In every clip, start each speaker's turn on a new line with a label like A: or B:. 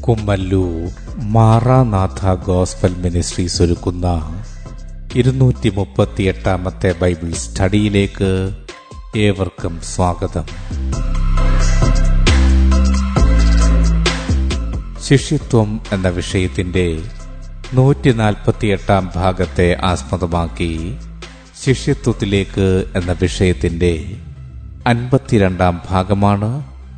A: Kummallur Maranatha gospel ministries ഒരുക്കുന്ന ഇരുന്നൂറ്റി മുപ്പത്തിയെട്ടാമത്തെ Bible സ്റ്റഡിയിലേക്ക് ഏവർക്കും സ്വാഗതം. ശിഷ്യത്വം എന്ന വിഷയത്തിന്റെ നൂറ്റി നാൽപ്പത്തിയെട്ടാം ഭാഗത്തെ ആസ്പദമാക്കി ശിഷ്യത്വത്തിലേക്ക് എന്ന വിഷയത്തിന്റെ അൻപത്തിരണ്ടാം ഭാഗമാണ്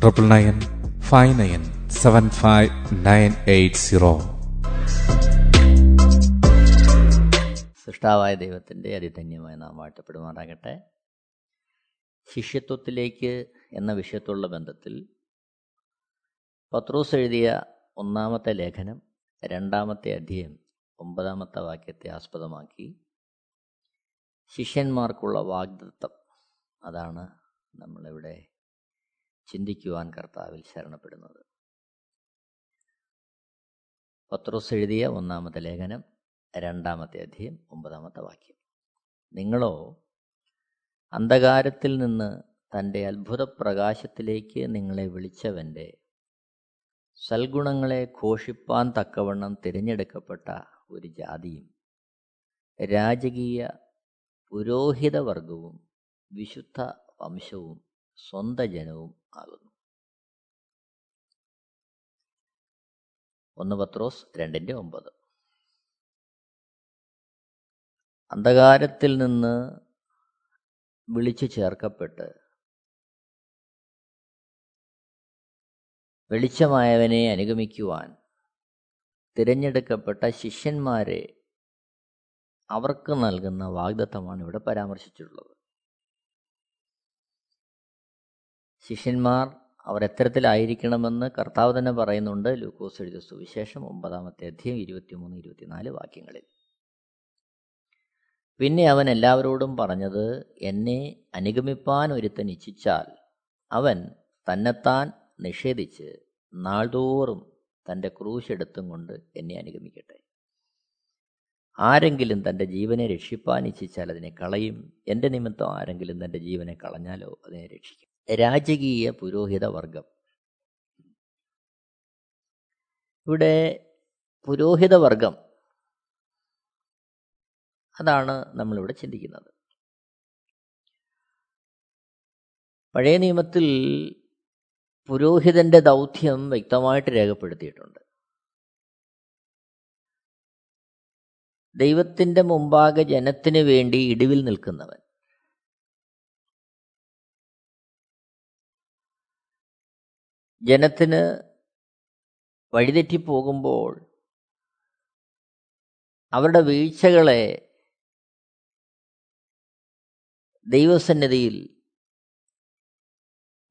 A: Triple nine five nine seven five nine eight zero
B: സൃഷ്ടാവായ ദൈവത്തിന്റെ അതിധന്യമായ നാം വാഴ്ത്തപ്പെടുമാറാകട്ടെ. ശിഷ്യത്വത്തിലേക്ക് എന്ന വിഷയത്തുള്ള ബന്ധത്തിൽ പത്രോസ് എഴുതിയ ഒന്നാമത്തെ ലേഖനം രണ്ടാമത്തെ അധ്യയം ഒമ്പതാമത്തെ വാക്യത്തെ ആസ്പദമാക്കി ശിഷ്യന്മാർക്കുള്ള വാഗ്ദത്തം. അതാണ് നമ്മളിവിടെ ചിന്തിക്കുവാൻ കർത്താവിൽ ശരണപ്പെടുന്നത്. പത്രോസ് എഴുതിയ ഒന്നാമത്തെ ലേഖനം രണ്ടാമത്തെ അധ്യയം ഒമ്പതാമത്തെ വാക്യം. നിങ്ങളോ അന്ധകാരത്തിൽ നിന്ന് തന്റെ അത്ഭുത പ്രകാശത്തിലേക്ക് നിങ്ങളെ വിളിച്ചവന്റെ സൽഗുണങ്ങളെ ഘോഷിപ്പാൻ തക്കവണ്ണം തിരഞ്ഞെടുക്കപ്പെട്ട ഒരു ജാതിയും രാജകീയ പുരോഹിതവർഗവും വിശുദ്ധ വംശവും സ്വന്ത ജനവും ആകുന്നു. ഒന്ന് പത്രോസ് രണ്ടിന്റെ ഒമ്പത്. അന്ധകാരത്തിൽ നിന്ന് വിളിച്ചു ചേർക്കപ്പെട്ട് വെളിച്ചമായവനെ അനുഗമിക്കുവാൻ തിരഞ്ഞെടുക്കപ്പെട്ട ശിഷ്യന്മാരെ അവർക്ക് നൽകുന്ന വാഗ്ദത്തമാണ് ഇവിടെ പരാമർശിച്ചിട്ടുള്ളത്. ശിഷ്യന്മാർ അവർ എത്തരത്തിലായിരിക്കണമെന്ന് കർത്താവ് തന്നെ പറയുന്നുണ്ട്. ലൂക്കോസ് എഴുതിയ സുവിശേഷം ഒമ്പതാമത്തെ അധ്യയം ഇരുപത്തിമൂന്ന് ഇരുപത്തിനാല് വാക്യങ്ങളിൽ. പിന്നെ അവൻ എല്ലാവരോടും പറഞ്ഞത് എന്നെ അനുഗമിപ്പാൻ ഒരുത്തൻ ഇച്ഛിച്ചാൽ അവൻ തന്നെത്താൻ നിഷേധിച്ച് നാൾതോറും തന്റെ ക്രൂശെടുത്തും കൊണ്ട് എന്നെ അനുഗമിക്കട്ടെ. ആരെങ്കിലും തന്റെ ജീവനെ രക്ഷിപ്പാൻ ഇച്ഛിച്ചാൽ അതിനെ കളയും. എന്റെ നിമിത്തം ആരെങ്കിലും തന്റെ ജീവനെ കളഞ്ഞാലോ അതിനെ രക്ഷിക്കും. രാജകീയ പുരോഹിത വർഗം. ഇവിടെ പുരോഹിത വർഗം. അതാണ് നമ്മളിവിടെ ചിന്തിക്കുന്നത്. പഴയ നിയമത്തിൽ പുരോഹിതന്റെ ദൗത്യം വ്യക്തമായിട്ട് രേഖപ്പെടുത്തിയിട്ടുണ്ട്. ദൈവത്തിന്റെ മുമ്പാകെ ജനത്തിന് വേണ്ടി ഇടിവിൽ നിൽക്കുന്നവൻ. ജനത്തിന് വഴിതെറ്റിപ്പോകുമ്പോൾ അവരുടെ വീഴ്ചകളെ ദൈവസന്നിധിയിൽ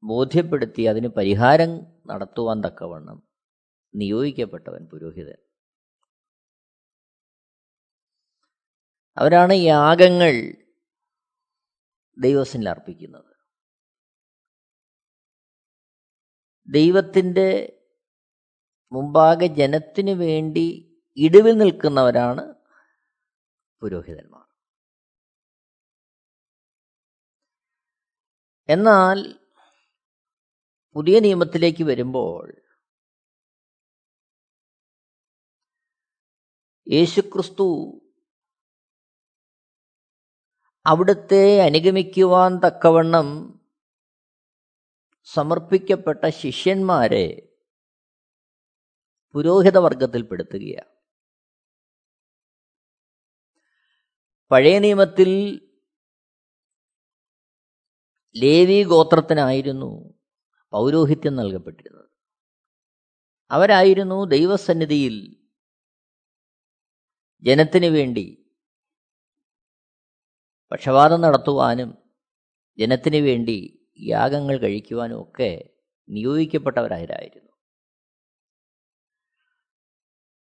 B: ബോധ്യപ്പെടുത്തി അതിന് പരിഹാരം നടത്തുവാൻ തക്കവണ്ണം നിയോഗിക്കപ്പെട്ടവൻ പുരോഹിതൻ. അവരാണ് യാഗങ്ങൾ ദൈവസനിൽ അർപ്പിക്കുന്നത്. ദൈവത്തിന്റെ മുമ്പാകെ ജനത്തിനു വേണ്ടി ഇടിവിൽ നിൽക്കുന്നവരാണ് പുരോഹിതന്മാർ. എന്നാൽ പുതിയ നിയമത്തിലേക്ക് വരുമ്പോൾ യേശുക്രിസ്തു അവിടുത്തെ അനുഗമിക്കുവാൻ തക്കവണ്ണം സമർപ്പിക്കപ്പെട്ട ശിഷ്യന്മാരെ പുരോഹിത വർഗത്തിൽപ്പെടുത്തുകയാണ് പഴയ നിയമത്തിൽ ലേവി ഗോത്രത്തിനായിരുന്നു പൗരോഹിത്യം നൽകപ്പെട്ടിരുന്നത്. അവരായിരുന്നു ദൈവസന്നിധിയിൽ ജനത്തിന് വേണ്ടി പക്ഷപാതം നടത്തുവാനും ജനത്തിന് വേണ്ടി യാഗങ്ങൾ കഴിക്കുവാനും ഒക്കെ നിയോഗിക്കപ്പെട്ടവരായിരുന്നു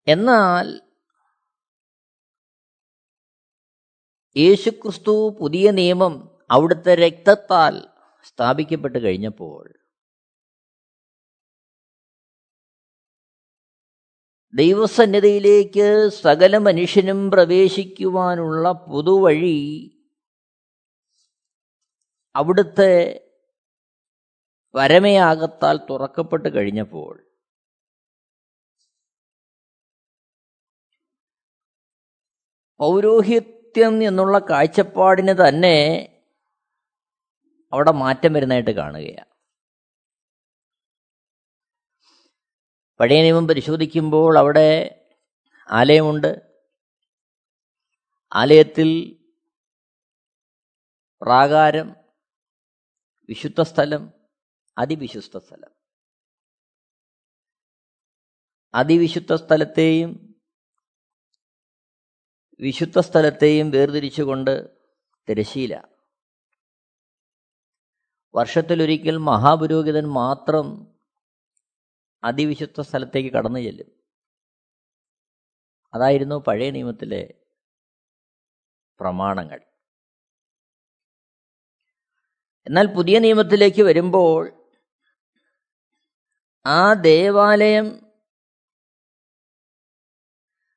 B: എന്നാൽ യേശുക്രിസ്തു പുതിയ നിയമം അവിടുത്തെ രക്തത്താൽ സ്ഥാപിക്കപ്പെട്ട് കഴിഞ്ഞപ്പോൾ ദൈവസന്നിധിയിലേക്ക് സകല മനുഷ്യനും പ്രവേശിക്കുവാനുള്ള പുതുവഴി അവിടുത്തെ പരമയാകത്താൽ തുറക്കപ്പെട്ട് കഴിഞ്ഞപ്പോൾ പൗരോഹിത്യം എന്നുള്ള കാഴ്ചപ്പാടിന് തന്നെ അവിടെ മാറ്റം വരുന്നതായിട്ട് കാണുകയാണ്. പഴയ നിയമം പരിശോധിക്കുമ്പോൾ അവിടെ ആലയമുണ്ട്. ആലയത്തിൽ പ്രാകാരം വിശുദ്ധ സ്ഥലം അതിവിശുദ്ധ സ്ഥലം. അതിവിശുദ്ധ സ്ഥലത്തെയും വിശുദ്ധ സ്ഥലത്തെയും വേർതിരിച്ചുകൊണ്ട് തിരശീല വർഷത്തിലൊരിക്കൽ മഹാപുരോഹിതൻ മാത്രം അതിവിശുദ്ധ സ്ഥലത്തേക്ക് കടന്നു ചെല്ലും. അതായിരുന്നു പഴയ നിയമത്തിലെ പ്രമാണങ്ങൾ. എന്നാൽ പുതിയ നിയമത്തിലേക്ക് വരുമ്പോൾ ആ ദേവാലയം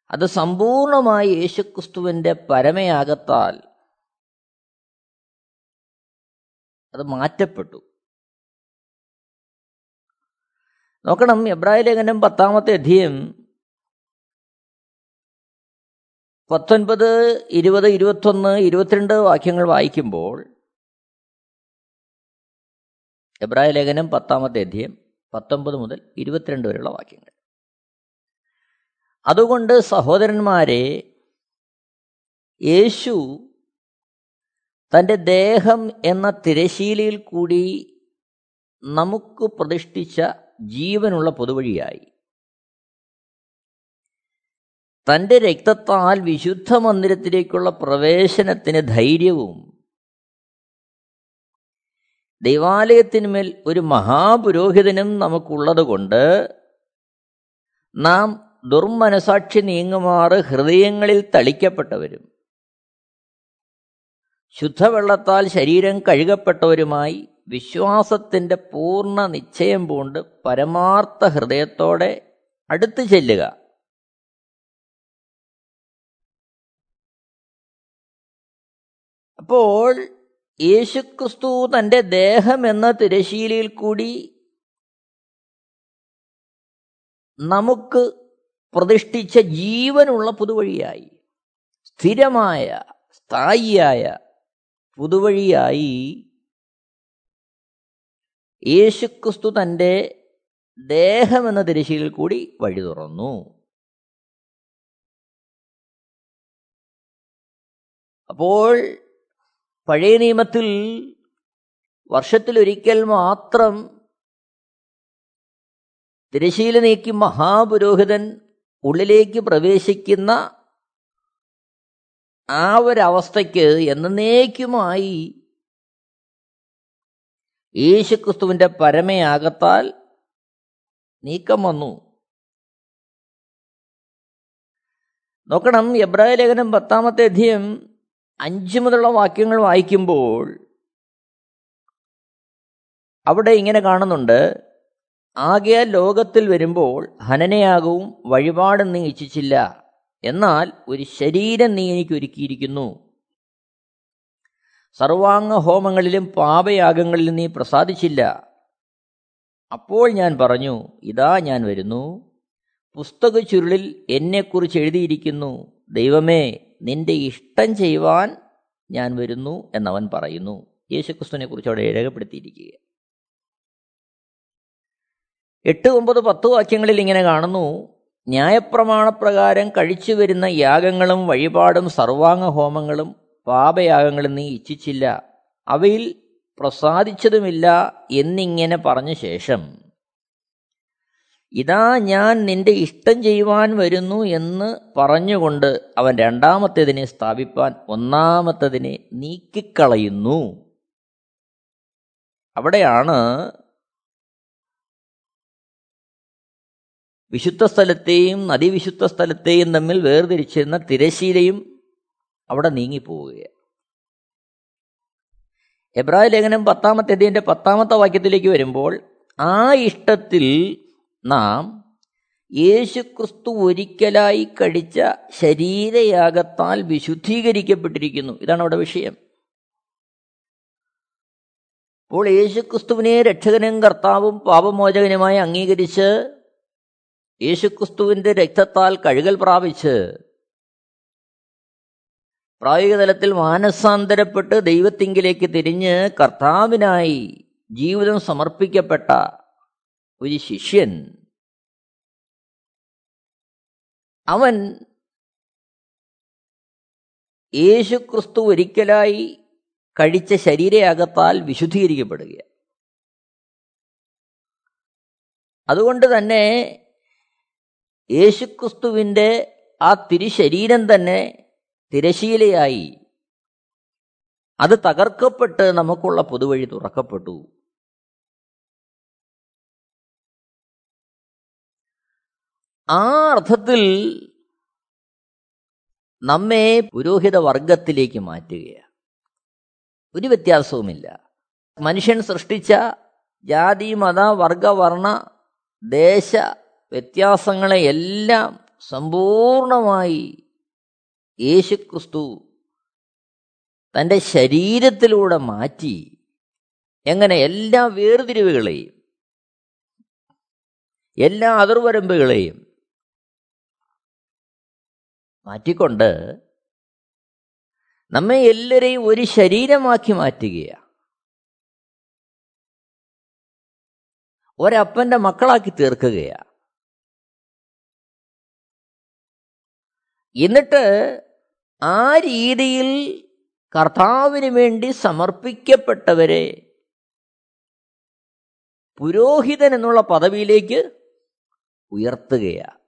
B: അത് സമ്പൂർണമായി യേശുക്രിസ്തുവിന്റെ പരമയാകത്താൽ അത് മാറ്റപ്പെട്ടു. നോക്കണം എബ്രായ ലേഖനം പത്താമത്തെ അധ്യയം പത്തൊൻപത് ഇരുപത് ഇരുപത്തൊന്ന് ഇരുപത്തിരണ്ട് വാക്യങ്ങൾ വായിക്കുമ്പോൾ എബ്രായ ലേഖനം പത്താമത്തെ അധ്യയം പത്തൊമ്പത് മുതൽ ഇരുപത്തിരണ്ട് വരെയുള്ള വാക്യങ്ങൾ. അതുകൊണ്ട് സഹോദരന്മാരെ യേശു തന്റെ ദേഹം എന്ന തിരശീലയിൽ കൂടി നമുക്ക് പ്രതിഷ്ഠിച്ച ജീവനുള്ള പൊതുവഴിയായി. തന്റെ രക്തത്താൽ വിശുദ്ധ മന്ദിരത്തിലേക്കുള്ള പ്രവേശനത്തിന് ധൈര്യവും ദൈവാലയത്തിന്മേൽ ഒരു മഹാപുരോഹിതനും നമുക്കുള്ളതുകൊണ്ട് നാം ദുർമനസാക്ഷി നീങ്ങുമാറ് ഹൃദയങ്ങളിൽ തളിക്കപ്പെട്ടവരും ശുദ്ധവെള്ളത്താൽ ശരീരം കഴുകപ്പെട്ടവരുമായി വിശ്വാസത്തിന്റെ പൂർണ നിശ്ചയം പൂണ്ട് പരമാർത്ഥ ഹൃദയത്തോടെ അടുത്തു ചെല്ലുക. അപ്പോൾ യേശുക്രിസ്തു തന്റെ ദേഹം എന്ന തിരശീലയിൽ കൂടി നമുക്ക് പ്രതിഷ്ഠിച്ച ജീവനുള്ള പുതുവഴിയായി സ്ഥിരമായ സ്ഥായിയായ പുതുവഴിയായി യേശുക്രിസ്തു തന്റെ ദേഹമെന്ന തിരശീലിൽ കൂടി വഴി തുറന്നു. അപ്പോൾ പഴയ നിയമത്തിൽ വർഷത്തിലൊരിക്കൽ മാത്രം തിരശീല നീക്കി മഹാപുരോഹിതൻ ഉള്ളിലേക്ക് പ്രവേശിക്കുന്ന ആ ഒരവസ്ഥയ്ക്ക് എന്നേക്കുമായി യേശുക്രിസ്തുവിന്റെ പരമയാകത്താൽ നീക്കം വന്നു. നോക്കണം എബ്രാഹിം ലേഖനം പത്താമത്തെ അധ്യയം അഞ്ചു മുതലുള്ള വാക്യങ്ങൾ വായിക്കുമ്പോൾ അവിടെ ഇങ്ങനെ കാണുന്നുണ്ട് ആകെ ലോകത്തിൽ വരുമ്പോൾ ഹനനയാകവും വഴിപാട് നീ ഇച്ഛിച്ചില്ല. എന്നാൽ ഒരു ശരീരം നീ എനിക്ക് ഒരുക്കിയിരിക്കുന്നു. സർവാംഗ ഹോമങ്ങളിലും പാപയാഗങ്ങളിലും നീ പ്രസാദിച്ചില്ല. അപ്പോൾ ഞാൻ പറഞ്ഞു ഇതാ ഞാൻ വരുന്നു. പുസ്തക ചുരുളിൽ എന്നെക്കുറിച്ച് എഴുതിയിരിക്കുന്നു. ദൈവമേ നിന്റെ ഇഷ്ടം ചെയ്യുവാൻ ഞാൻ വരുന്നു എന്നവൻ പറയുന്നു. യേശുക്രിസ്തുവിനെ കുറിച്ച് അവിടെ രേഖപ്പെടുത്തിയിരിക്കുക. എട്ട് ഒമ്പത് പത്ത് വാക്യങ്ങളിൽ ഇങ്ങനെ കാണുന്നു. ന്യായപ്രമാണപ്രകാരം കഴിച്ചു വരുന്ന യാഗങ്ങളും വഴിപാടും സർവാംഗ ഹോമങ്ങളും പാപയാഗങ്ങളും നീ ഇച്ഛിച്ചില്ല. അവയിൽ പ്രസാദിച്ചതുമില്ല എന്നിങ്ങനെ പറഞ്ഞ ശേഷം ഇതാ ഞാൻ നിന്റെ ഇഷ്ടം ചെയ്യുവാൻ വരുന്നു എന്ന് പറഞ്ഞുകൊണ്ട് അവൻ രണ്ടാമത്തേതിനെ സ്ഥാപിപ്പാൻ ഒന്നാമത്തതിനെ നീക്കിക്കളയുന്നു. അവിടെയാണ് വിശുദ്ധ സ്ഥലത്തെയും നദിവിശുദ്ധ സ്ഥലത്തെയും തമ്മിൽ വേർതിരിച്ചിരുന്ന തിരശീലയും അവിടെ നീങ്ങിപ്പോവുകയാണ്. എബ്രാഹിം ലേഖനം പത്താമത്തെ അതിന്റെ പത്താമത്തെ വാക്യത്തിലേക്ക് വരുമ്പോൾ ആ ഇഷ്ടത്തിൽ നാം യേശുക്രിസ്തു ഒരിക്കലായി കഴിച്ച ശരീരയാഗത്താൽ വിശുദ്ധീകരിക്കപ്പെട്ടിരിക്കുന്നു. ഇതാണ് അവിടെ വിഷയം. അപ്പോൾ യേശുക്രിസ്തുവിനെ രക്ഷകനും കർത്താവും പാപമോചകനുമായി അംഗീകരിച്ച് യേശുക്രിസ്തുവിന്റെ രക്തത്താൽ കഴുകൽ പ്രാപിച്ച് പ്രായോഗിക തലത്തിൽ മാനസാന്തരപ്പെട്ട് ദൈവത്തിങ്കിലേക്ക് തിരിഞ്ഞ് കർത്താവിനായി ജീവിതം സമർപ്പിക്കപ്പെട്ട ഒരു ശിഷ്യൻ അവൻ യേശുക്രിസ്തു ഒരിക്കലായി കഴിച്ച ശരീരയാകത്താൽ വിശുദ്ധീകരിക്കപ്പെടുക അതുകൊണ്ട് തന്നെ യേശുക്രിസ്തുവിന്റെ ആ തിരുശരീരം തന്നെ തിരശീലയായി. അത് തകർക്കപ്പെട്ട് നമുക്കുള്ള പൊതുവഴി തുറക്കപ്പെട്ടു. ആ അർത്ഥത്തിൽ നമ്മെ പുരോഹിത വർഗത്തിലേക്ക് മാറ്റുകയാണ്. ഒരു വ്യത്യാസവുമില്ല. മനുഷ്യൻ സൃഷ്ടിച്ച ജാതി മത വർഗ വർണ ദേശ വ്യത്യാസങ്ങളെയെല്ലാം സമ്പൂർണമായി യേശുക്രിസ്തു തന്റെ ശരീരത്തിലൂടെ മാറ്റി എങ്ങനെ എല്ലാ വേർതിരിവുകളെയും എല്ലാ അതിർവരമ്പുകളെയും മാറ്റിക്കൊണ്ട് നമ്മെ എല്ലാവരെയും ഒരു ശരീരമാക്കി മാറ്റുകയാണ് ഒരപ്പന്റെ മക്കളാക്കി തീർക്കുകയാണ് എന്നിട്ട് ആ രീതിയിൽ കർത്താവിന് വേണ്ടി സമർപ്പിക്കപ്പെട്ടവരെ പുരോഹിതൻ എന്നുള്ള പദവിയിലേക്ക് ഉയർത്തുകയാണ്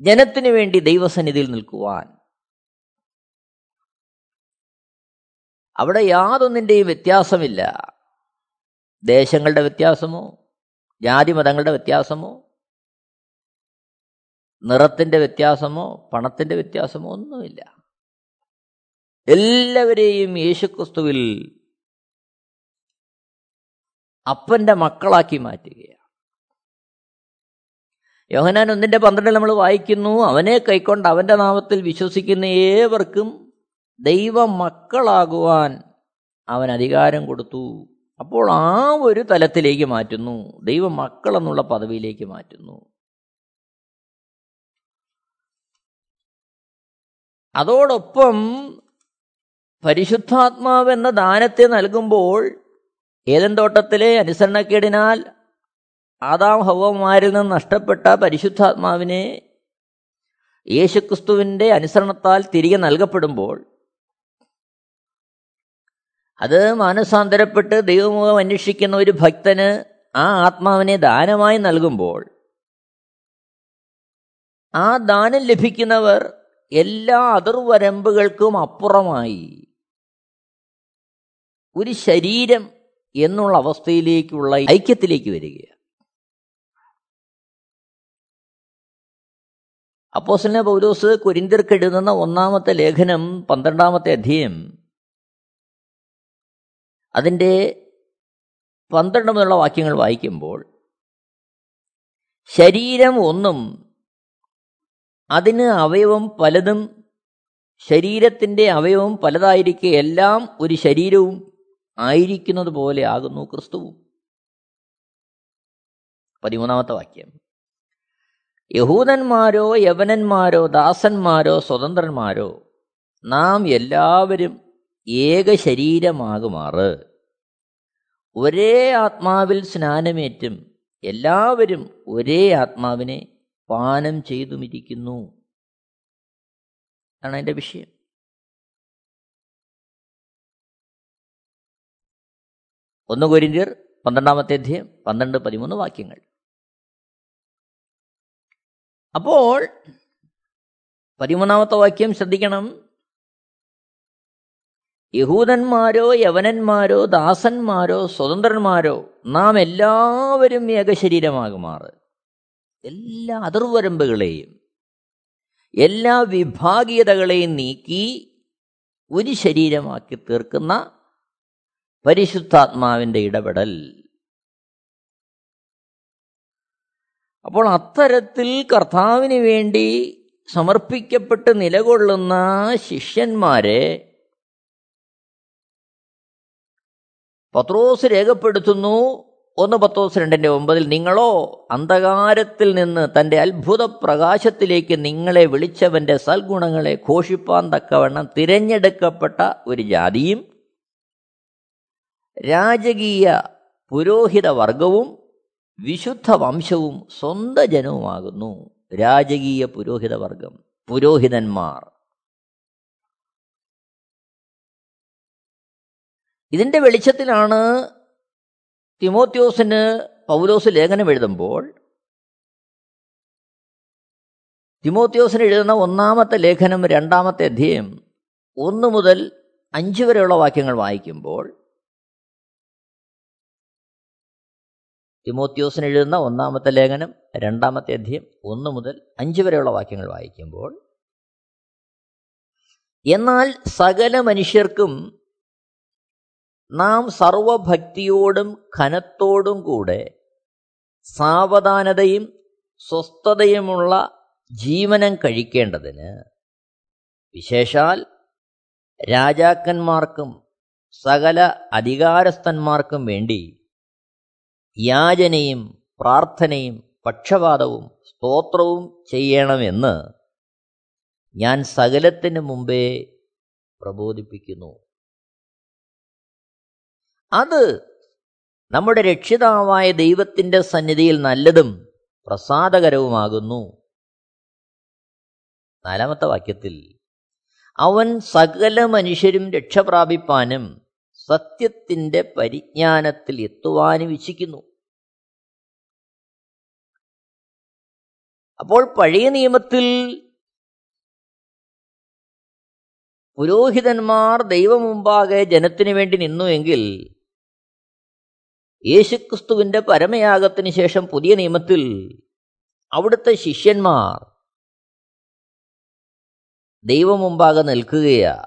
B: ജനത്തിനു വേണ്ടി ദൈവസന്നിധിയിൽ നിൽക്കുവാൻ. അവിടെ യാതൊന്നിന്റെയും വ്യത്യാസമില്ല. ദേശങ്ങളുടെ വ്യത്യാസമോ ജാതി മതങ്ങളുടെ വ്യത്യാസമോ നിറത്തിന്റെ വ്യത്യാസമോ പണത്തിന്റെ വ്യത്യാസമോ ഒന്നുമില്ല. എല്ലാവരെയും യേശുക്രിസ്തുവിൽ അപ്പന്റെ മക്കളാക്കി മാറ്റുകയാണ്. യോഹനാൻ ഒന്നിന്റെ പന്ത്രണ്ടിൽ നമ്മൾ വായിക്കുന്നു അവനെ കൈക്കൊണ്ട് അവന്റെ നാമത്തിൽ വിശ്വസിക്കുന്ന ഏവർക്കും ദൈവ മക്കളാകുവാൻ അവൻ അധികാരം കൊടുത്തു. അപ്പോൾ ആ ഒരു തലത്തിലേക്ക് മാറ്റുന്നു ദൈവ മക്കൾ എന്നുള്ള പദവിയിലേക്ക് മാറ്റുന്നു. അതോടൊപ്പം പരിശുദ്ധാത്മാവെന്ന ദാനത്തെ നൽകുമ്പോൾ ഏതൻ തോട്ടത്തിലെ അനുസരണക്കേടിനാൽ ആദാം ഹവമാരിൽ നിന്ന് നഷ്ടപ്പെട്ട പരിശുദ്ധാത്മാവിനെ യേശുക്രിസ്തുവിന്റെ അനുസരണത്താൽ തിരികെ നൽകപ്പെടുമ്പോൾ അത് മാനസാന്തരപ്പെട്ട് ദൈവമുഖം അന്വേഷിക്കുന്ന ഒരു ഭക്തന് ആ ആത്മാവിനെ ദാനമായി നൽകുമ്പോൾ ആ ദാനം ലഭിക്കുന്നവർ എല്ലാ അതിർവരമ്പുകൾക്കും അപ്പുറമായി ഒരു ശരീരം എന്നുള്ള അവസ്ഥയിലേക്കുള്ള ഐക്യത്തിലേക്ക് വരികയാണ്. അപ്പോസലിനെ പൗലോസ് കുരിന്തിർക്ക് ഒന്നാമത്തെ ലേഖനം പന്ത്രണ്ടാമത്തെ അധ്യയം. അതിന്റെ പന്ത്രണ്ട് മുതലുള്ള വാക്യങ്ങൾ വായിക്കുമ്പോൾ ശരീരം ഒന്നും അതിന് അവയവം പലതും ശരീരത്തിന്റെ അവയവം പലതായിരിക്കെ എല്ലാം ഒരു ശരീരവും ആയിരിക്കുന്നത് പോലെ ആകുന്നു ക്രിസ്തുവും. പതിമൂന്നാമത്തെ വാക്യം. യഹൂദന്മാരോ യവനന്മാരോ ദാസന്മാരോ സ്വതന്ത്രന്മാരോ നാം എല്ലാവരും ഏക ശരീരമാകുമാറ്. ഒരേ ആത്മാവിൽ സ്നാനമേറ്റും എല്ലാവരും ഒരേ ആത്മാവിനെ പാനം ചെയ്തുമിരിക്കുന്നു. ആണ് അതിന്റെ വിഷയം. ഒന്ന് കൊരിന്തിയർ പന്ത്രണ്ടാമത്തെ അധ്യയം പന്ത്രണ്ട് പതിമൂന്ന് വാക്യങ്ങൾ. അപ്പോൾ പതിമൂന്നാമത്തെ വാക്യം ശ്രദ്ധിക്കണം. യഹൂദന്മാരോ യവനന്മാരോ ദാസന്മാരോ സ്വതന്ത്രന്മാരോ നാം എല്ലാവരും ഏകശരീരമാകുമാറ് എല്ലാ അതിർവരമ്പുകളെയും എല്ലാ വിഭാഗീയതകളെയും നീക്കി ഒരു ശരീരമാക്കി തീർക്കുന്ന പരിശുദ്ധാത്മാവിന്റെ ഇടപെടൽ. അപ്പോൾ അത്തരത്തിൽ കർത്താവിന് വേണ്ടി സമർപ്പിക്കപ്പെട്ട് നിലകൊള്ളുന്ന ശിഷ്യന്മാരെ പത്രോസ് രേഖപ്പെടുത്തുന്നു. ഒന്ന് പത്തോസ് രണ്ടിന്റെ ഒമ്പതിൽ നിങ്ങളോ അന്ധകാരത്തിൽ നിന്ന് തന്റെ അത്ഭുത പ്രകാശത്തിലേക്ക് നിങ്ങളെ വിളിച്ചവന്റെ സൽഗുണങ്ങളെ ഘോഷിപ്പാൻ തക്കവണ്ണം തിരഞ്ഞെടുക്കപ്പെട്ട ഒരു ജാതിയും രാജകീയ പുരോഹിത വർഗവും വിശുദ്ധ വംശവും സ്വന്ത ജനവുമാകുന്നു രാജകീയ പുരോഹിത വർഗം പുരോഹിതന്മാർ. ഇതിന്റെ വെളിച്ചത്തിലാണ് തിമോത്യോസിന് പൗലോസ് ലേഖനം എഴുതുമ്പോൾ തിമോത്യോസിന് എഴുതുന്ന ഒന്നാമത്തെ ലേഖനം രണ്ടാമത്തെ അധ്യയം ഒന്ന് മുതൽ അഞ്ച് വരെയുള്ള വാക്യങ്ങൾ വായിക്കുമ്പോൾ തിമോത്യോസിന് എഴുതുന്ന ഒന്നാമത്തെ ലേഖനം രണ്ടാമത്തെ അധ്യയം ഒന്ന് മുതൽ അഞ്ച് വരെയുള്ള വാക്യങ്ങൾ വായിക്കുമ്പോൾ എന്നാൽ സകല മനുഷ്യർക്കും നാം സർവഭക്തിയോടും ഖനത്തോടും കൂടെ സാവധാനതയും സ്വസ്ഥതയുമുള്ള ജീവനം കഴിക്കേണ്ടതിന് വിശേഷാൽ രാജാക്കന്മാർക്കും സകല അധികാരസ്ഥന്മാർക്കും വേണ്ടി യാചനയും പ്രാർത്ഥനയും പക്ഷപാതവും സ്തോത്രവും ചെയ്യണമെന്ന് ഞാൻ സകലത്തിന് മുമ്പേ പ്രബോധിപ്പിക്കുന്നു. അത് നമ്മുടെ രക്ഷിതാവായ ദൈവത്തിന്റെ സന്നിധിയിൽ നല്ലതും പ്രസാദകരവുമാകുന്നു. നാലാമത്തെ വാക്യത്തിൽ അവൻ സകല മനുഷ്യരും രക്ഷപ്രാപിപ്പാനും സത്യത്തിന്റെ പരിജ്ഞാനത്തിൽ എത്തുവാനും ഇച്ഛിക്കുന്നു. അപ്പോൾ പഴയ നിയമത്തിൽ പുരോഹിതന്മാർ ദൈവമുമ്പാകെ ജനത്തിനു വേണ്ടി നിന്നുവെങ്കിൽ യേശുക്രിസ്തുവിന്റെ പരമയാഗത്തിന് ശേഷം പുതിയ നിയമത്തിൽ അവിടുത്തെ ശിഷ്യന്മാർ ദൈവമുമ്പാകെ നിൽക്കുകയാ.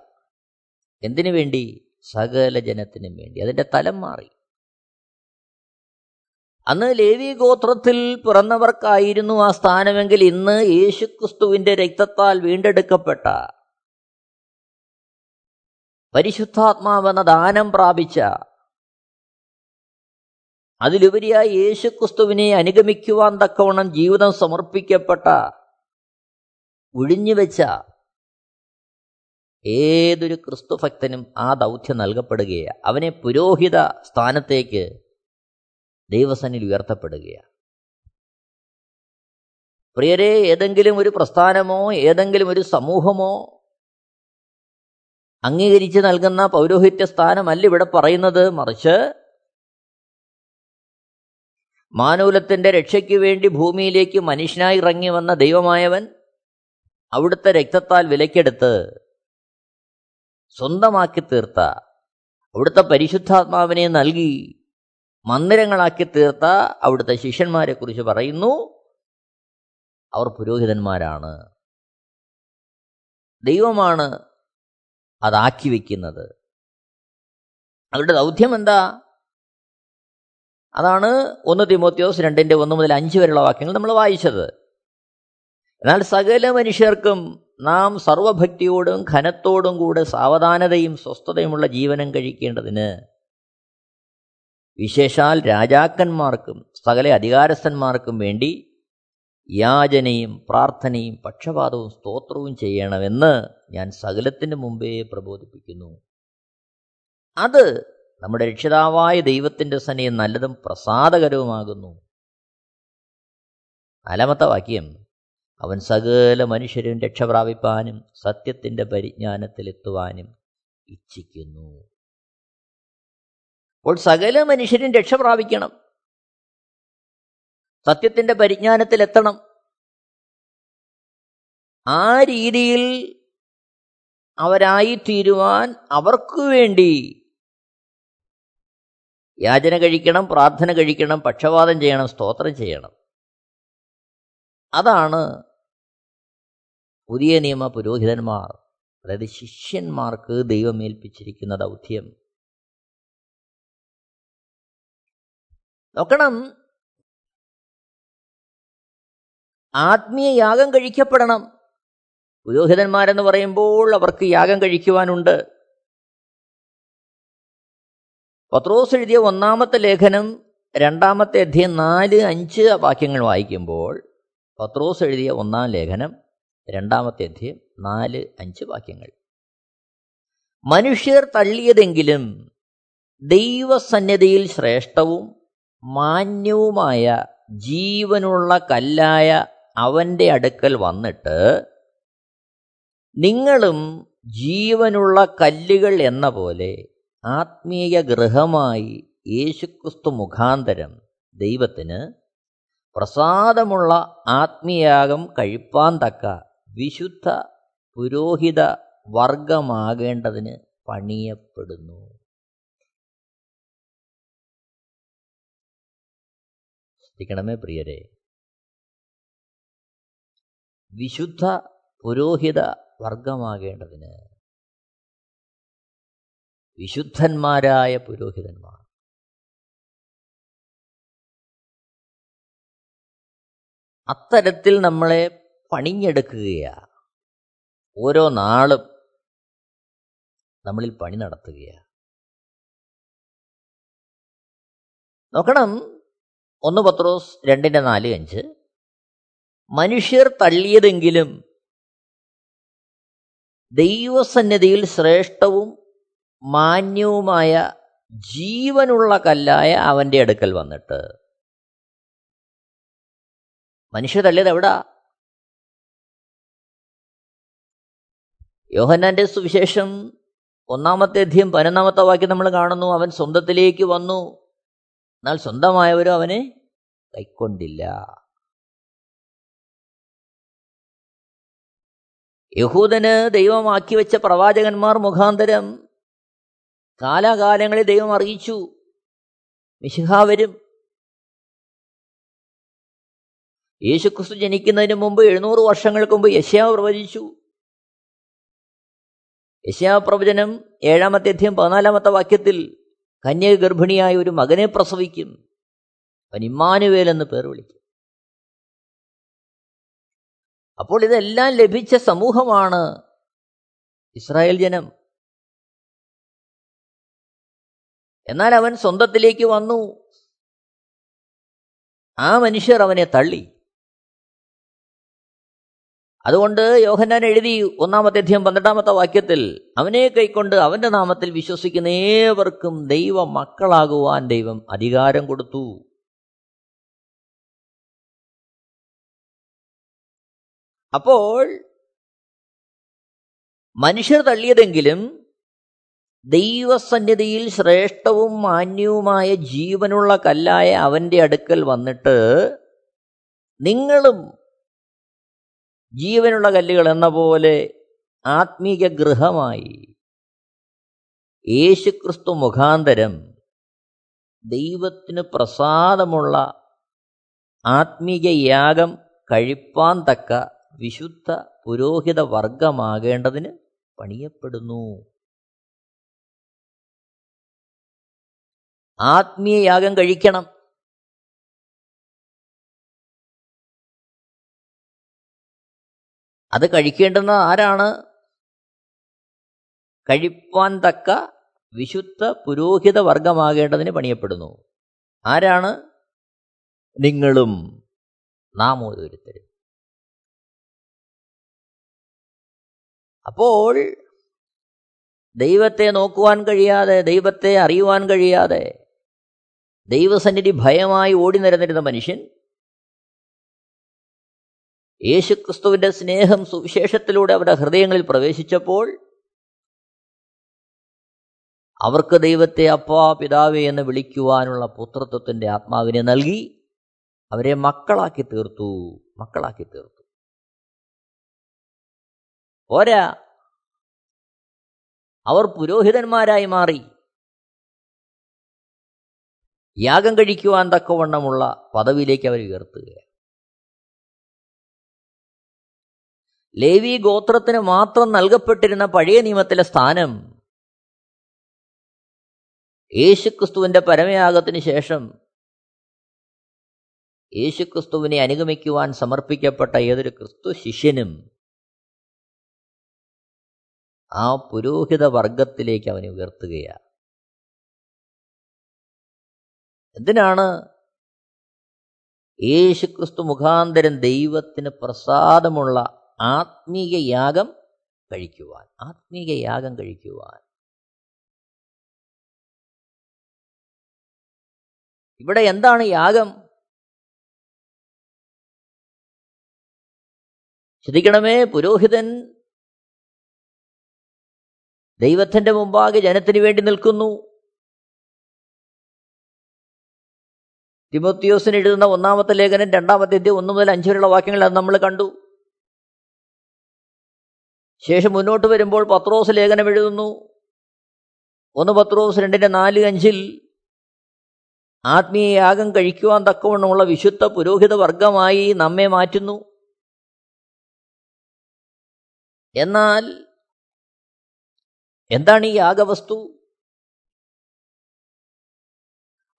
B: എന്തിനു വേണ്ടി? സകല ജനത്തിനും വേണ്ടി. അതിന്റെ തലം മാറി. അന്ന് ലേവി ഗോത്രത്തിൽ പിറന്നവർക്കായിരുന്നു ആ സ്ഥാനമെങ്കിൽ ഇന്ന് യേശുക്രിസ്തുവിന്റെ രക്തത്താൽ വീണ്ടെടുക്കപ്പെട്ട പരിശുദ്ധാത്മാവെന്ന ദാനം പ്രാപിച്ച അതിലുപരിയായി യേശുക്രിസ്തുവിനെ അനുഗമിക്കുവാൻ തക്കവണ്ണം ജീവിതം സമർപ്പിക്കപ്പെട്ട ഒഴിഞ്ഞുവെച്ച ഏതൊരു ക്രിസ്തുഭക്തനും ആ ദൗത്യം നൽകപ്പെടുകയാണ്. അവനെ പുരോഹിത സ്ഥാനത്തേക്ക് ദൈവസനിൽ ഉയർത്തപ്പെടുകയാണ്. പ്രിയരെ ഏതെങ്കിലും ഒരു പ്രസ്ഥാനമോ ഏതെങ്കിലും ഒരു സമൂഹമോ അംഗീകരിച്ച് നൽകുന്ന പൗരോഹിത്യ സ്ഥാനമല്ല ഇവിടെ പറയുന്നത്. മറിച്ച് മാനൂലത്തിന്റെ രക്ഷയ്ക്ക് വേണ്ടി ഭൂമിയിലേക്ക് മനുഷ്യനായി ഇറങ്ങി വന്ന ദൈവമായവൻ അവിടുത്തെ രക്തത്താൽ വിലക്കെടുത്ത് സ്വന്തമാക്കി തീർത്ത അവിടുത്തെ പരിശുദ്ധാത്മാവിനെ നൽകി മന്ദിരങ്ങളാക്കി തീർത്ത അവിടുത്തെ ശിഷ്യന്മാരെ കുറിച്ച് പറയുന്നു. അവർ പുരോഹിതന്മാരാണ്. ദൈവമാണ് അതാക്കി വയ്ക്കുന്നത് അവരുടെ ദൗത്യം എന്താ? അതാണ് ഒന്ന് തിമോത്യോസ് രണ്ടിന്റെ ഒന്ന് മുതൽ അഞ്ച് വരെയുള്ള വാക്യങ്ങൾ നമ്മൾ വായിച്ചത്. എന്നാൽ സകല മനുഷ്യർക്കും നാം സർവഭക്തിയോടും ഖനത്തോടും കൂടെ സാവധാനതയും സ്വസ്ഥതയുമുള്ള ജീവനം കഴിക്കേണ്ടതിന് വിശേഷാൽ രാജാക്കന്മാർക്കും സകല അധികാരസ്ഥന്മാർക്കും വേണ്ടി യാചനയും പ്രാർത്ഥനയും പക്ഷപാതവും സ്തോത്രവും ചെയ്യണമെന്ന് ഞാൻ സകലത്തിന് മുമ്പേ പ്രബോധിപ്പിക്കുന്നു. അത് നമ്മുടെ രക്ഷിതാവായ ദൈവത്തിന്റെ സനയെ നല്ലതും പ്രസാദകരവുമാകുന്നു. നാലാമത്തെ വാക്യം അവൻ സകല മനുഷ്യരും രക്ഷപ്രാപിപ്പാനും സത്യത്തിന്റെ പരിജ്ഞാനത്തിലെത്തുവാനും ഇച്ഛിക്കുന്നു. അപ്പോൾ സകല മനുഷ്യരും രക്ഷ പ്രാപിക്കണം. സത്യത്തിന്റെ പരിജ്ഞാനത്തിലെത്തണം. ആ രീതിയിൽ അവരായി തീരുവാൻ അവർക്ക് വേണ്ടി യാചന കഴിക്കണം പ്രാർത്ഥന കഴിക്കണം പക്ഷപാതം ചെയ്യണം സ്തോത്രം ചെയ്യണം. അതാണ് പുതിയ നിയമ പുരോഹിതന്മാർ അതായത് ശിഷ്യന്മാർക്ക് ദൈവമേൽപ്പിച്ചിരിക്കുന്ന ദൗത്യം. നോക്കണം. ആത്മീയ യാഗം കഴിക്കപ്പെടണം. പുരോഹിതന്മാരെന്ന് പറയുമ്പോൾ അവർക്ക് യാഗം കഴിക്കുവാനുണ്ട്. പത്രോസ് എഴുതിയ ഒന്നാമത്തെ ലേഖനം രണ്ടാമത്തെ അധ്യയം നാല് അഞ്ച് വാക്യങ്ങൾ വായിക്കുമ്പോൾ പത്രോസ് എഴുതിയ ഒന്നാം ലേഖനം രണ്ടാമത്തെ അധ്യയം നാല് അഞ്ച് വാക്യങ്ങൾ. മനുഷ്യർ തള്ളിയതെങ്കിലും ദൈവസന്നിധിയിൽ ശ്രേഷ്ഠവും മാന്യവുമായ ജീവനുള്ള കല്ലായ അവന്റെ അടുക്കൽ വന്നിട്ട് നിങ്ങളും ജീവനുള്ള കല്ലുകൾ എന്ന പോലെ ആത്മീയ ഗൃഹമായി യേശുക്രിസ്തു മുഖാന്തരം ദൈവത്തിന് പ്രസാദമുള്ള ആത്മീയാഗം കഴിപ്പാൻ തക്ക വിശുദ്ധ പുരോഹിത വർഗമാകേണ്ടതിന് പണിയപ്പെടുന്നു. ശ്രദ്ധിക്കണമേ പ്രിയരെ. വിശുദ്ധ പുരോഹിത വർഗമാകേണ്ടതിന് വിശുദ്ധന്മാരായ പുരോഹിതന്മാർ അത്തരത്തിൽ നമ്മളെ പണിഞ്ഞെടുക്കുകയാണ് ഓരോ നാളും നമ്മളിൽ പണി നടത്തുകയാണ് നോക്കണം ഒന്ന് പത്രോസ് രണ്ടിന്റെ നാല് അഞ്ച്. മനുഷ്യർ തള്ളിയതെങ്കിലും ദൈവസന്നിധിയിൽ ശ്രേഷ്ഠവും മാന്യവുമായ ജീവനുള്ള കല്ലായ അവന്റെ അടുക്കൽ വന്നിട്ട്. മനുഷ്യർ തള്ളിയത് എവിടാ? യോഹന്നാന്റെ സുവിശേഷം ഒന്നാമത്തെ അധ്യയം പതിനൊന്നാമത്തെ വാക്യം നമ്മൾ കാണുന്നു. അവൻ സ്വന്തത്തിലേക്ക് വന്നു. എന്നാൽ സ്വന്തമായവരും അവനെ കൈക്കൊണ്ടില്ല. യഹൂദന് ദൈവമാക്കി വെച്ച പ്രവാചകന്മാർ മുഖാന്തരം കാലാകാലങ്ങളിൽ ദൈവം അറിയിച്ചു. മിശിഹ വരും. യേശുക്രിസ്തു ജനിക്കുന്നതിന് മുമ്പ് എഴുന്നൂറ് വർഷങ്ങൾക്ക് മുമ്പ് യശ്യാവ് പ്രവചിച്ചു. യശ്യാവ് പ്രവചനം ഏഴാമത്തെ അധ്യയം പതിനാലാമത്തെ വാക്യത്തിൽ കന്യക ഗർഭിണിയായ ഒരു മകനെ പ്രസവിക്കും. അവൻ ഇമ്മാനുവേൽ എന്ന് പേർ വിളിക്കും. അപ്പോൾ ഇതെല്ലാം ലഭിച്ച സമൂഹമാണ് ഇസ്രായേൽ ജനം. എന്നാൽ അവൻ സ്വന്തത്തിലേക്ക് വന്നു. ആ മനുഷ്യർ അവനെ തള്ളി. അതുകൊണ്ട് യോഹന്നാൻ എഴുതി ഒന്നാമത്തെ അധ്യയം പന്ത്രണ്ടാമത്തെ വാക്യത്തിൽ അവനെ കൈക്കൊണ്ട് അവന്റെ നാമത്തിൽ വിശ്വസിക്കുന്ന ഏവർക്കും ദൈവ മക്കളാകുവാൻ ദൈവം അധികാരം കൊടുത്തു. അപ്പോൾ മനുഷ്യർ തള്ളിയതെങ്കിലും ദൈവസന്നിധിയിൽ ശ്രേഷ്ഠവും മാന്യവുമായ ജീവനുള്ള കല്ലായ അവന്റെ അടുക്കൽ വന്നിട്ട് നിങ്ങളും ജീവനുള്ള കല്ലുകൾ എന്ന പോലെ ആത്മീക ഗൃഹമായി യേശുക്രിസ്തു മുഖാന്തരം ദൈവത്തിന് പ്രസാദമുള്ള ആത്മീക യാഗം കഴിപ്പാൻ തക്ക വിശുദ്ധ പുരോഹിത വർഗമാകേണ്ടതിന് പണിയപ്പെടുന്നു. ആത്മീയ യാഗം കഴിക്കണം. അത് കഴിക്കേണ്ടുന്ന ആരാണ്? കഴിപ്പാൻ തക്ക വിശുദ്ധ പുരോഹിത വർഗമാകേണ്ടതിന് പണിയപ്പെടുന്നു. ആരാണ്? നിങ്ങളും നാം ഓരോരുത്തരും. അപ്പോൾ ദൈവത്തെ നോക്കുവാൻ കഴിയാതെ ദൈവത്തെ അറിയുവാൻ കഴിയാതെ ദൈവസന്നിധി ഭയമായി ഓടി നിരന്നിരുന്ന മനുഷ്യൻ യേശുക്രിസ്തുവിന്റെ സ്നേഹം സുവിശേഷത്തിലൂടെ അവരുടെ ഹൃദയങ്ങളിൽ പ്രവേശിച്ചപ്പോൾ അവർക്ക് ദൈവത്തെ അപ്പാ പിതാവേ എന്ന് വിളിക്കുവാനുള്ള പുത്രത്വത്തിന്റെ ആത്മാവിനെ നൽകി അവരെ മക്കളാക്കി തീർത്തു മക്കളാക്കി തീർത്തു. പോരാ. അവർ പുരോഹിതന്മാരായി മാറി. യാഗം കഴിക്കുവാൻ തക്കവണ്ണമുള്ള പദവിയിലേക്ക് അവർ ഉയർത്തുകയാണ്. ലേവി ഗോത്രത്തിന് മാത്രം നൽകപ്പെട്ടിരുന്ന പഴയ നിയമത്തിലെ സ്ഥാനം യേശുക്രിസ്തുവിന്റെ പരമയാഗത്തിന് ശേഷം യേശുക്രിസ്തുവിനെ അനുഗമിക്കുവാൻ സമർപ്പിക്കപ്പെട്ട ഏതൊരു ക്രിസ്തു ശിഷ്യനും ആ പുരോഹിത വർഗത്തിലേക്ക് അവനെ ഉയർത്തുകയാണ്. എന്തിനാണ് യേശുക്രിസ്തു മുഖാന്തരം ദൈവത്തിന് പ്രസാദമുള്ള ആത്മീയ യാഗം കഴിക്കുവാൻ. ആത്മീയ യാഗം കഴിക്കുവാൻ. ഇവിടെ എന്താണ് യാഗം? ശ്രദ്ധിക്കണമേ പുരോഹിതൻ. ദൈവത്തിന്റെ മുമ്പാകെ ജനത്തിന് വേണ്ടി നിൽക്കുന്നു. തിമോത്തിയോസിന് എഴുതുന്ന ഒന്നാമത്തെ ലേഖനം രണ്ടാമത്തെ അധ്യയം ഒന്ന് മുതൽ അഞ്ച് വരെയുള്ള വാക്യങ്ങൾ അത് നമ്മൾ കണ്ടു. ശേഷം മുന്നോട്ട് വരുമ്പോൾ പത്രോസ് ലേഖനം എഴുതുന്നു. ഒന്ന് പത്രോസ് രണ്ടിന്റെ നാല് അഞ്ചിൽ ആത്മീയ യാഗം കഴിക്കുവാൻ തക്കവണ്ണമുള്ള വിശുദ്ധ പുരോഹിത വർഗമായി നമ്മെ മാറ്റുന്നു. എന്നാൽ എന്താണ് ഈ യാഗവസ്തു?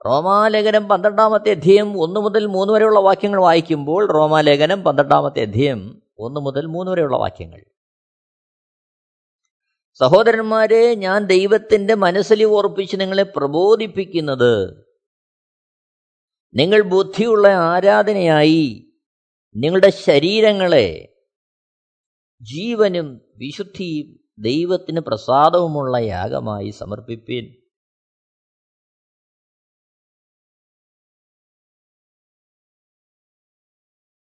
B: റോമാലേഖനം പന്ത്രണ്ടാമത്തെ അധ്യയം ഒന്ന് മുതൽ മൂന്ന് വരെയുള്ള വാക്യങ്ങൾ വായിക്കുമ്പോൾ റോമാലേഖനം പന്ത്രണ്ടാമത്തെ അധ്യയം ഒന്ന് മുതൽ മൂന്ന് വരെയുള്ള വാക്യങ്ങൾ. സഹോദരന്മാരെ ഞാൻ ദൈവത്തിന്റെ മനസ്സിൽ ഓർപ്പിച്ച് നിങ്ങളെ പ്രബോധിപ്പിക്കുന്നത്. നിങ്ങൾ ബുദ്ധിയുള്ള ആരാധനയായി നിങ്ങളുടെ ശരീരങ്ങളെ ജീവനും വിശുദ്ധിയും ദൈവത്തിന് പ്രസാദവുമുള്ള യാഗമായി സമർപ്പിപ്പിൻ.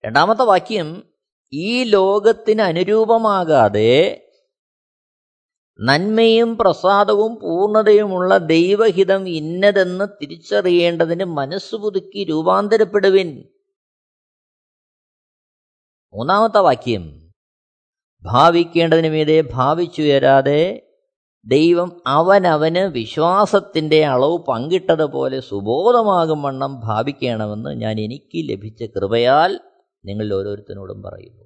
B: രണ്ടാമത്തെ വാക്യം ഈ ലോകത്തിന് അനുരൂപമാകാതെ നന്മയും പ്രസാദവും പൂർണതയുമുള്ള ദൈവഹിതം ഇന്നതെന്ന് തിരിച്ചറിയേണ്ടതിന് മനസ്സ് പുതുക്കി രൂപാന്തരപ്പെടുവിൻ. മൂന്നാമത്തെ വാക്യം. ഭാവിക്കേണ്ടതിന് മീതെ ഭാവിച്ചുയരാതെ ദൈവം അവനവന് വിശ്വാസത്തിന്റെ അളവ് പങ്കിട്ടതുപോലെ സുബോധമാകും വണ്ണം ഭാവിക്കണമെന്ന് ഞാൻ എനിക്ക് ലഭിച്ച കൃപയാൽ നിങ്ങൾ ഓരോരുത്തരോടും പറയുന്നു.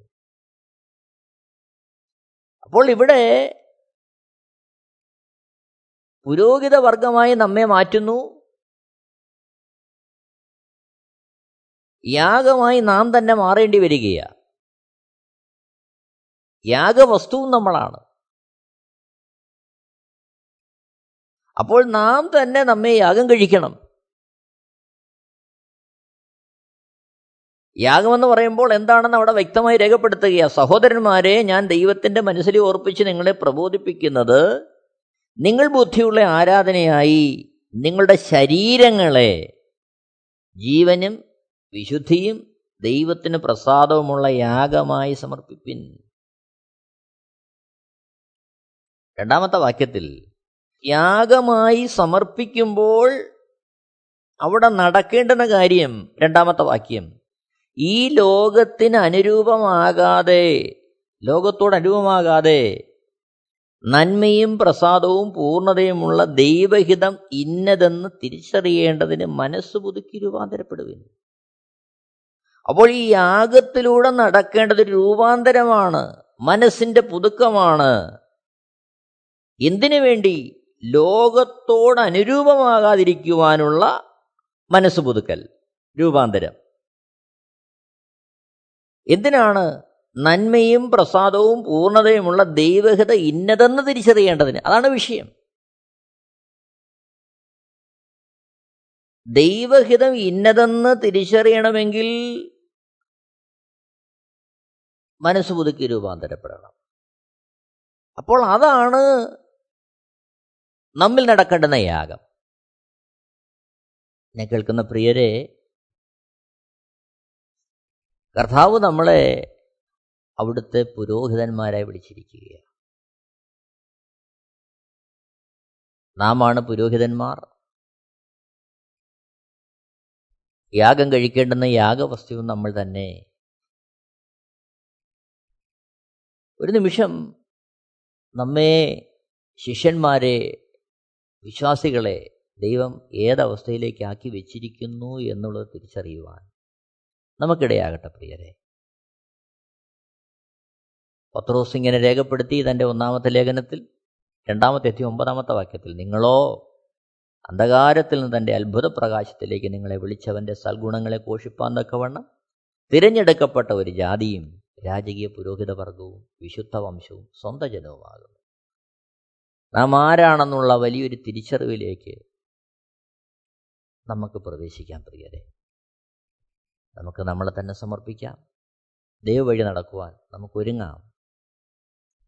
B: അപ്പോൾ ഇവിടെ പുരോഹിത വർഗമായി നമ്മെ മാറ്റുന്നു. യാഗമായി നാം തന്നെ മാറേണ്ടി വരികയാണ്. യാഗവസ്തുവും നമ്മളാണ്. അപ്പോൾ നാം തന്നെ നമ്മെ യാഗം കഴിക്കണം. യാഗമെന്ന് പറയുമ്പോൾ എന്താണെന്ന് അവിടെ വ്യക്തമായി രേഖപ്പെടുത്തുകയാണ്. സഹോദരന്മാരെ ഞാൻ ദൈവത്തിന്റെ മനസ്സിൽ ഓർപ്പിച്ച് നിങ്ങളെ പ്രബോധിപ്പിക്കുന്നത് നിങ്ങൾ ബുദ്ധിയുള്ള ആരാധനയായി നിങ്ങളുടെ ശരീരങ്ങളെ ജീവനും വിശുദ്ധിയും ദൈവത്തിന് പ്രസാദവുമുള്ള യാഗമായി സമർപ്പിപ്പിൻ. രണ്ടാമത്തെ വാക്യത്തിൽ യാഗമായി സമർപ്പിക്കുമ്പോൾ അവിടെ നടക്കേണ്ടുന്ന കാര്യം രണ്ടാമത്തെ വാക്യം ഈ ലോകത്തിന് അനുരൂപമാകാതെ ലോകത്തോട് അനുരൂപമാകാതെ നന്മയും പ്രസാദവും പൂർണതയുമുള്ള ദൈവഹിതം ഇന്നതെന്ന് തിരിച്ചറിയേണ്ടതിന് മനസ്സ് പുതുക്കി രൂപാന്തരപ്പെടുവിൻ. അപ്പോൾ ഈ യാഗത്തിലൂടെ നടക്കേണ്ടത് രൂപാന്തരമാണ് മനസ്സിന്റെ പുതുക്കമാണ്. എന്തിനു വേണ്ടി? ലോകത്തോട് അനുരൂപമാകാതിരിക്കുവാനുള്ള മനസ്സ് പുതുക്കൽ രൂപാന്തരം. എന്തിനാണ് നന്മയും പ്രസാദവും പൂർണതയുമുള്ള ദൈവഹിത ഇന്നതെന്ന് തിരിച്ചറിയേണ്ടതിന്. അതാണ് വിഷയം. ദൈവഹിതം ഇന്നതെന്ന് തിരിച്ചറിയണമെങ്കിൽ മനസ്സ് പുതുക്കി രൂപാന്തരപ്പെടണം. അപ്പോൾ അതാണ് നമ്മിൽ നടക്കേണ്ടുന്ന യാഗം. എന്നെ കേൾക്കുന്ന പ്രിയരെ കർത്താവ് നമ്മളെ അവിടുത്തെ പുരോഹിതന്മാരായി വിളിച്ചിരിക്കുകയാണ്. നാമാണ് പുരോഹിതന്മാർ. യാഗം കഴിക്കേണ്ടുന്ന യാഗവസ്തുവും നമ്മൾ തന്നെ. ഒരു നിമിഷം നമ്മെ ശിഷ്യന്മാരെ വിശ്വാസികളെ ദൈവം ഏതവസ്ഥയിലേക്ക് ആക്കി വെച്ചിരിക്കുന്നു എന്നുള്ളത് തിരിച്ചറിയുവാൻ നമുക്കിടയാകട്ടെ പ്രിയരെ. പത്രോസ് ഇങ്ങനെ രേഖപ്പെടുത്തി തന്റെ ഒന്നാമത്തെ ലേഖനത്തിൽ രണ്ടാമത്തെ എത്തി ഒമ്പതാമത്തെ വാക്യത്തിൽ നിങ്ങളോ അന്ധകാരത്തിൽ നിന്ന് തന്റെ അത്ഭുത പ്രകാശത്തിലേക്ക് നിങ്ങളെ വിളിച്ചവന്റെ സൽഗുണങ്ങളെ പോഷിപ്പാൻ തക്കവണ്ണം തിരഞ്ഞെടുക്കപ്പെട്ട ഒരു ജാതിയും രാജകീയ പുരോഹിത വർഗവും വിശുദ്ധ വംശവും സ്വന്തം ജനവുമാകുന്നു. നാം ആരാണെന്നുള്ള വലിയൊരു തിരിച്ചറിവിലേക്ക് നമുക്ക് പ്രവേശിക്കാൻ പ്രിയരെ. നമുക്ക് നമ്മളെ തന്നെ സമർപ്പിക്കാം. ദൈവവഴി നടക്കുവാൻ നമുക്ക് ഒരുങ്ങാം.